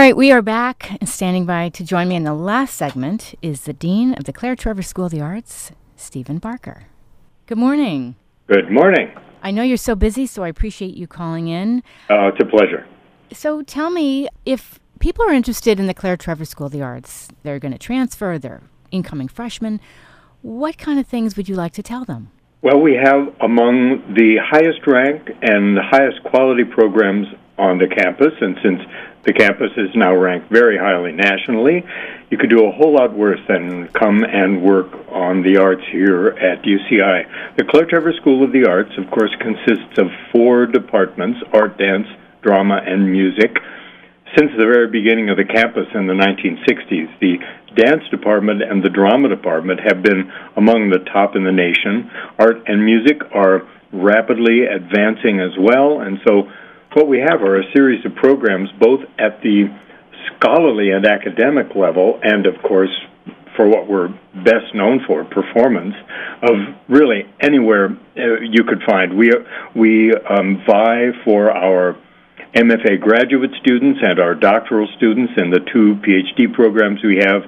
right, we are back and standing by to join me in the last segment is the Dean of the Claire Trevor School of the Arts, Stephen Barker. Good morning. Good morning. I know you're so busy, so I appreciate you calling in. Uh, it's a pleasure. So tell me if people are interested in the Claire Trevor School of the Arts, they're going to transfer, they're incoming freshmen. What kind of things would you like to tell them? Well, we have among the highest rank and the highest quality programs on the campus, and since the campus is now ranked very highly nationally, you could do a whole lot worse than come and work on the arts here at UCI. The Claire Trevor School of the Arts, of course, consists of four departments art, dance, drama, and music. Since the very beginning of the campus in the 1960s, the dance department and the drama department have been among the top in the nation. Art and music are rapidly advancing as well, and so what we have are a series of programs both at the scholarly and academic level, and of course, for what we're best known for, performance, of really anywhere uh, you could find. We, we um, vie for our MFA graduate students and our doctoral students in the two PhD programs we have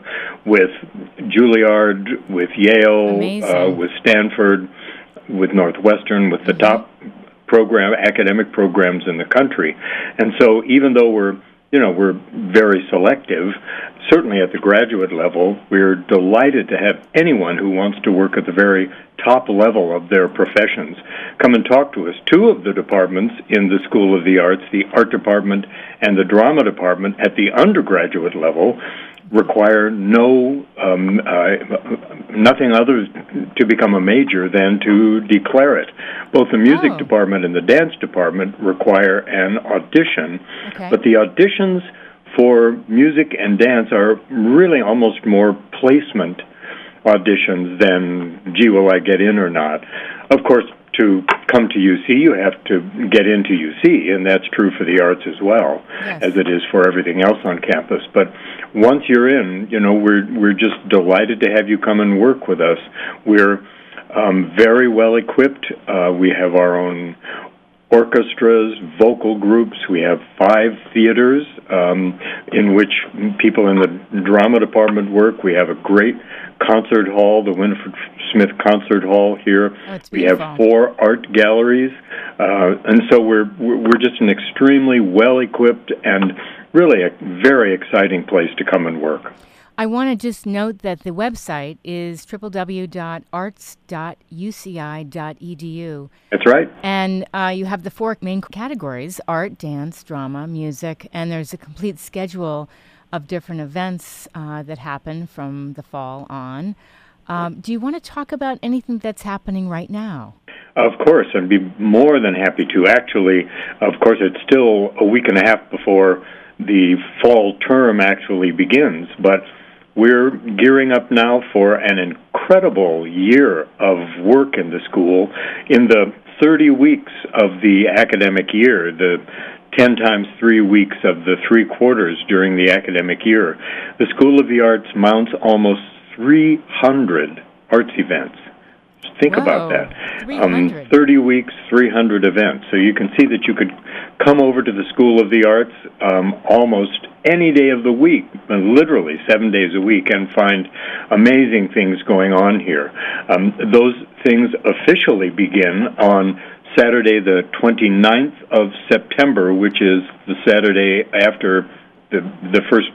with Juilliard, with Yale, uh, with Stanford, with Northwestern, with the top program academic programs in the country. And so even though we're you know, we're very selective. Certainly at the graduate level, we're delighted to have anyone who wants to work at the very top level of their professions come and talk to us. Two of the departments in the School of the Arts, the art department and the drama department at the undergraduate level, require no um, uh, nothing other to become a major than to declare it. Both the music oh. department and the dance department require an audition, okay. but the auditions for music and dance are really almost more placement auditions than gee will I get in or not. Of course, to come to UC, you have to get into UC, and that's true for the arts as well, yes. as it is for everything else on campus. But once you're in, you know, we're we're just delighted to have you come and work with us. We're um, very well equipped. Uh, we have our own orchestras, vocal groups. We have five theaters um, in which people in the drama department work. We have a great concert hall, the Winifred Smith Concert Hall here. Oh, we have four art galleries, uh, and so we're we're just an extremely well equipped and really a very exciting place to come and work. I want to just note that the website is www.arts.uci.edu. That's right. And uh, you have the four main categories art, dance, drama, music, and there's a complete schedule of different events uh, that happen from the fall on. Um, do you want to talk about anything that's happening right now? Of course, I'd be more than happy to. Actually, of course, it's still a week and a half before the fall term actually begins, but we're gearing up now for an incredible year of work in the school. In the 30 weeks of the academic year, the 10 times three weeks of the three quarters during the academic year, the School of the Arts mounts almost 300 arts events. Think Whoa, about that. Um, 30 weeks, 300 events. So you can see that you could come over to the School of the Arts um, almost any day of the week, literally seven days a week, and find amazing things going on here. Um, those things officially begin on Saturday, the 29th of September, which is the Saturday after the the first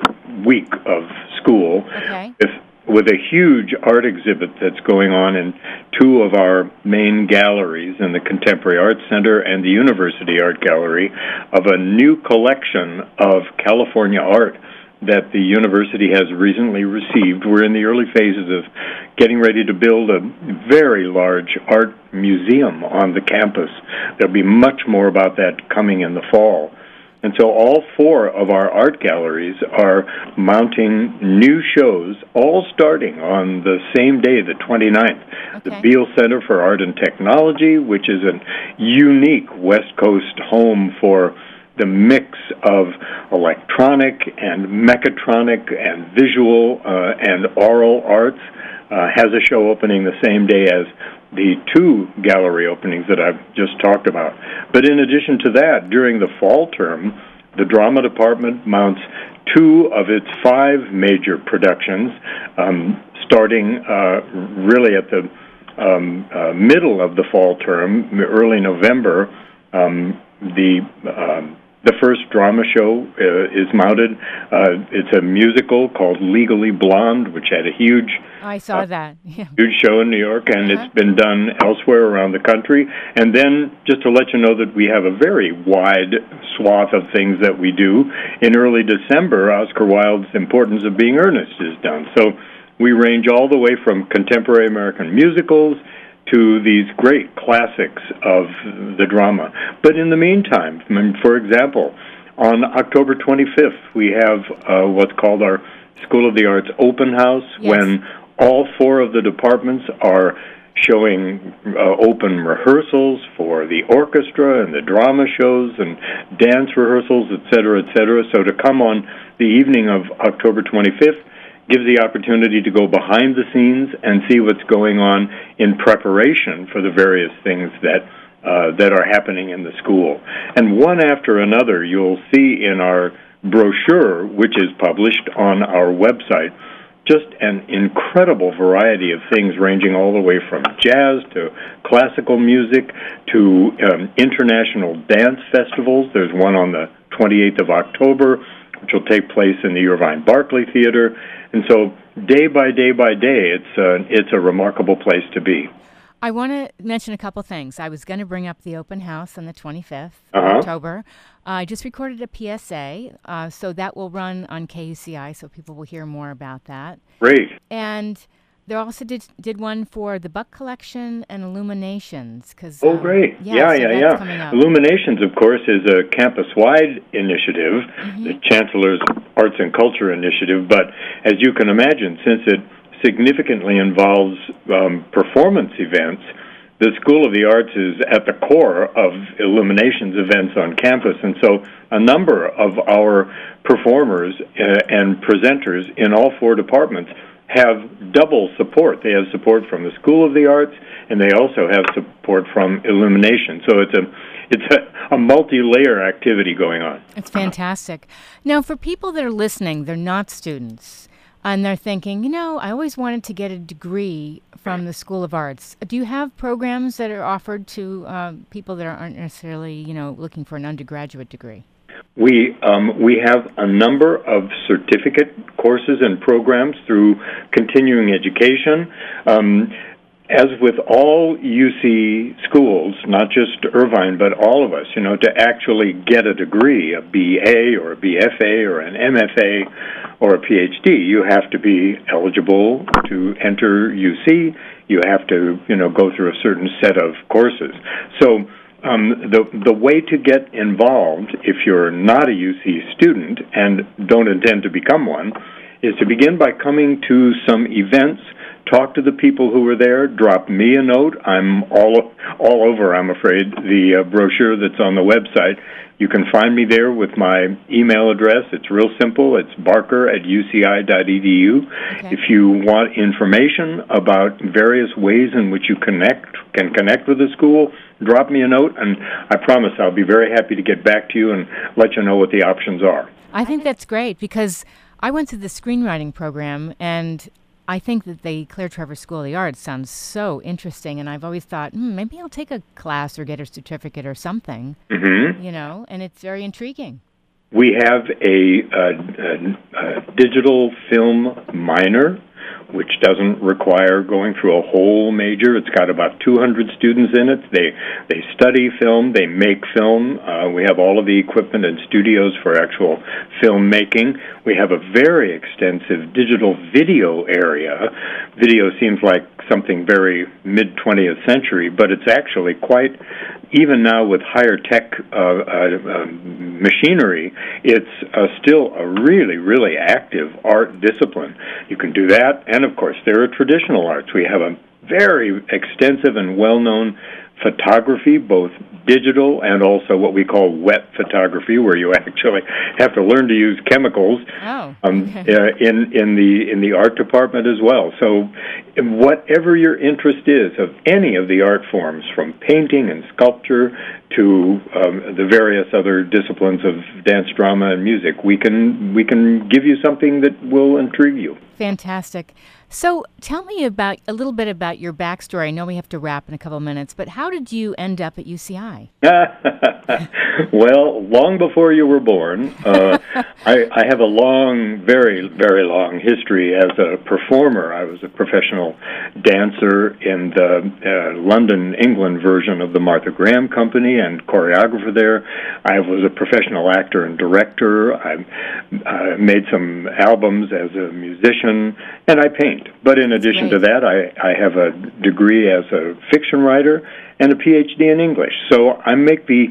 week of school. Okay. If with a huge art exhibit that's going on in two of our main galleries in the Contemporary Art Center and the University Art Gallery of a new collection of California art that the university has recently received. We're in the early phases of getting ready to build a very large art museum on the campus. There'll be much more about that coming in the fall. And so all four of our art galleries are mounting new shows, all starting on the same day, the 29th. Okay. The Beall Center for Art and Technology, which is a unique West Coast home for the mix of electronic and mechatronic and visual uh, and aural arts, uh, has a show opening the same day as the two gallery openings that I've just talked about. But in addition to that, during the fall term, the drama department mounts two of its five major productions, um, starting uh, really at the um, uh, middle of the fall term, early November. Um, the um, the first drama show uh, is mounted. Uh, it's a musical called Legally Blonde, which had a huge. I saw uh, that. Yeah. Huge show in New York, and uh-huh. it's been done elsewhere around the country. And then, just to let you know that we have a very wide swath of things that we do. In early December, Oscar Wilde's Importance of Being Earnest is done. So we range all the way from contemporary American musicals to these great classics of the drama. But in the meantime, for example, on October 25th, we have uh, what's called our School of the Arts Open House, yes. when all four of the departments are showing uh, open rehearsals for the orchestra and the drama shows and dance rehearsals, et cetera, et cetera. So to come on the evening of October 25th, gives the opportunity to go behind the scenes and see what's going on in preparation for the various things that uh, that are happening in the school. And one after another, you'll see in our brochure, which is published on our website, just an incredible variety of things ranging all the way from jazz to classical music to um, international dance festivals. There's one on the 28th of October, which will take place in the Irvine Barclay Theater. And so, day by day by day, it's a, it's a remarkable place to be. I want to mention a couple things. I was going to bring up the open house on the 25th uh-huh. of October. Uh, I just recorded a PSA, uh, so that will run on KUCI, so people will hear more about that. Great. And they also did did one for the Buck Collection and Illuminations. Cause, oh, um, great! Yeah, yeah, so yeah. yeah. Illuminations, of course, is a campus-wide initiative, mm-hmm. the Chancellor's Arts and Culture Initiative. But as you can imagine, since it significantly involves um, performance events, the School of the Arts is at the core of Illuminations events on campus, and so a number of our performers uh, and presenters in all four departments have double support. They have support from the School of the Arts, and they also have support from Illumination. So it's a it's a, a multi-layer activity going on. It's fantastic. Now, for people that are listening, they're not students, and they're thinking, you know, I always wanted to get a degree from the School of Arts. Do you have programs that are offered to uh, people that aren't necessarily, you know, looking for an undergraduate degree? We um, we have a number of certificate courses and programs through continuing education. Um, as with all UC schools, not just Irvine, but all of us, you know, to actually get a degree, a BA or a BFA or an MFA or a PhD, you have to be eligible to enter UC. You have to, you know, go through a certain set of courses. So um, the the way to get involved if you're not a UC student and don't intend to become one is to begin by coming to some events talk to the people who were there drop me a note. I'm all all over i'm afraid the uh, brochure that's on the website. You can find me there with my email address. It's real simple. It's barker at uci.edu okay. if you want information about various ways in which you connect can connect with the school drop me a note, and I promise I'll be very happy to get back to you and let you know what the options are. I think that's great because I went to the screenwriting program and I think that the Claire Trevor School of the Arts sounds so interesting, and I've always thought hmm, maybe I'll take a class or get a certificate or something. Mm-hmm. You know, and it's very intriguing. We have a, a, a, a digital film minor which doesn't require going through a whole major. It's got about 200 students in it. They they study film, they make film. Uh, we have all of the equipment and studios for actual film making. We have a very extensive digital video area. Video seems like something very mid 20th century, but it's actually quite even now with higher tech uh, uh, um, machinery, it's uh, still a really, really active art discipline. You can do that, and of course, there are traditional arts. We have a very extensive and well known photography, both digital and also what we call wet photography, where you actually have to learn to use chemicals oh, um, uh, in in the in the art department as well. So, whatever your interest is of any of the art forms, from painting and sculpture to um, the various other disciplines of dance, drama, and music. We can we can give you something that will intrigue you. Fantastic. So tell me about a little bit about your backstory. I know we have to wrap in a couple of minutes, but how did you end up at UCI? well, long before you were born, uh, I, I have a long, very, very long history as a performer. I was a professional dancer in the uh, London, England version of the Martha Graham Company and choreographer there. I was a professional actor and director. I uh, made some albums as a musician, and I paint. But in addition to that, I, I have a degree as a fiction writer and a PhD in English. So I make the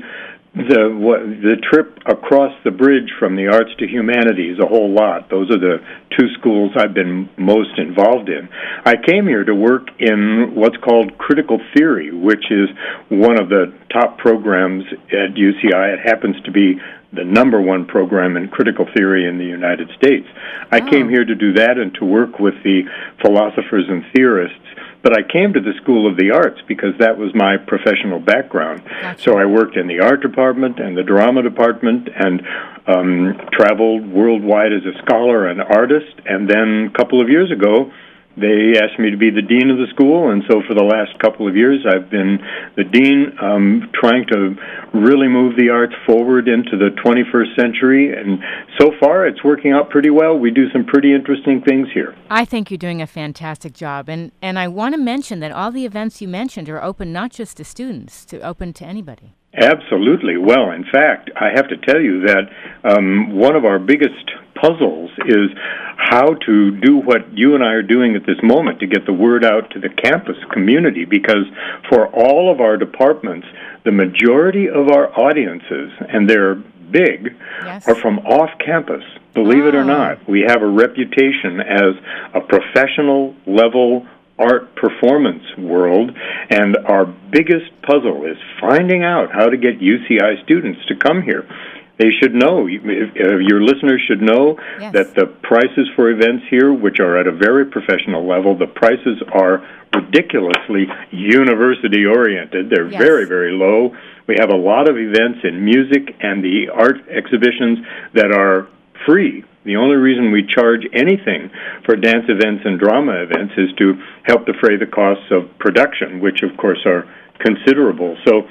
the what, the trip across the bridge from the arts to humanities a whole lot. Those are the two schools I've been most involved in. I came here to work in what's called critical theory, which is one of the top programs at UCI. It happens to be the number one program in critical theory in the United States. I oh. came here to do that and to work with the philosophers and theorists. But I came to the School of the Arts because that was my professional background. Gotcha. So I worked in the art department and the drama department and um, traveled worldwide as a scholar and artist. And then a couple of years ago, they asked me to be the dean of the school, and so for the last couple of years, I've been the dean, um, trying to really move the arts forward into the 21st century. And so far, it's working out pretty well. We do some pretty interesting things here. I think you're doing a fantastic job, and and I want to mention that all the events you mentioned are open not just to students, to open to anybody. Absolutely. Well, in fact, I have to tell you that um, one of our biggest puzzles is how to do what you and I are doing at this moment to get the word out to the campus community because for all of our departments, the majority of our audiences, and they're big, yes. are from off campus. Believe oh. it or oh. not, we have a reputation as a professional level art performance world, and our biggest puzzle is finding out how to get UCI students to come here. They should know, your listeners should know yes. that the prices for events here, which are at a very professional level, the prices are ridiculously university oriented. They're yes. very, very low. We have a lot of events in music and the art exhibitions that are free the only reason we charge anything for dance events and drama events is to help defray the costs of production, which of course are considerable. So,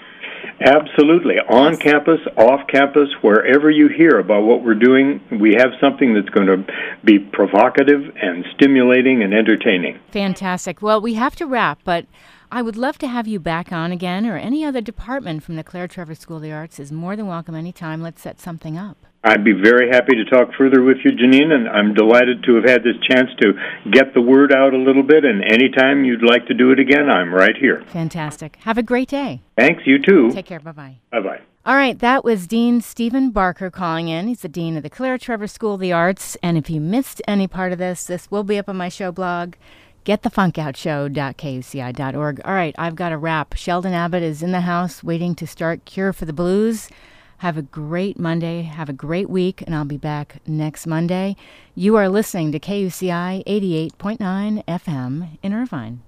absolutely, on campus, off campus, wherever you hear about what we're doing, we have something that's going to be provocative and stimulating and entertaining. Fantastic. Well, we have to wrap, but I would love to have you back on again, or any other department from the Claire Trevor School of the Arts is more than welcome anytime. Let's set something up. I'd be very happy to talk further with you, Janine, and I'm delighted to have had this chance to get the word out a little bit. And anytime you'd like to do it again, I'm right here. Fantastic. Have a great day. Thanks, you too. Take care. Bye bye. Bye bye. All right, that was Dean Stephen Barker calling in. He's the Dean of the Claire Trevor School of the Arts. And if you missed any part of this, this will be up on my show blog getthefunkoutshow.kuci.org. All right, I've got a wrap. Sheldon Abbott is in the house waiting to start Cure for the Blues. Have a great Monday. Have a great week, and I'll be back next Monday. You are listening to KUCI 88.9 FM in Irvine.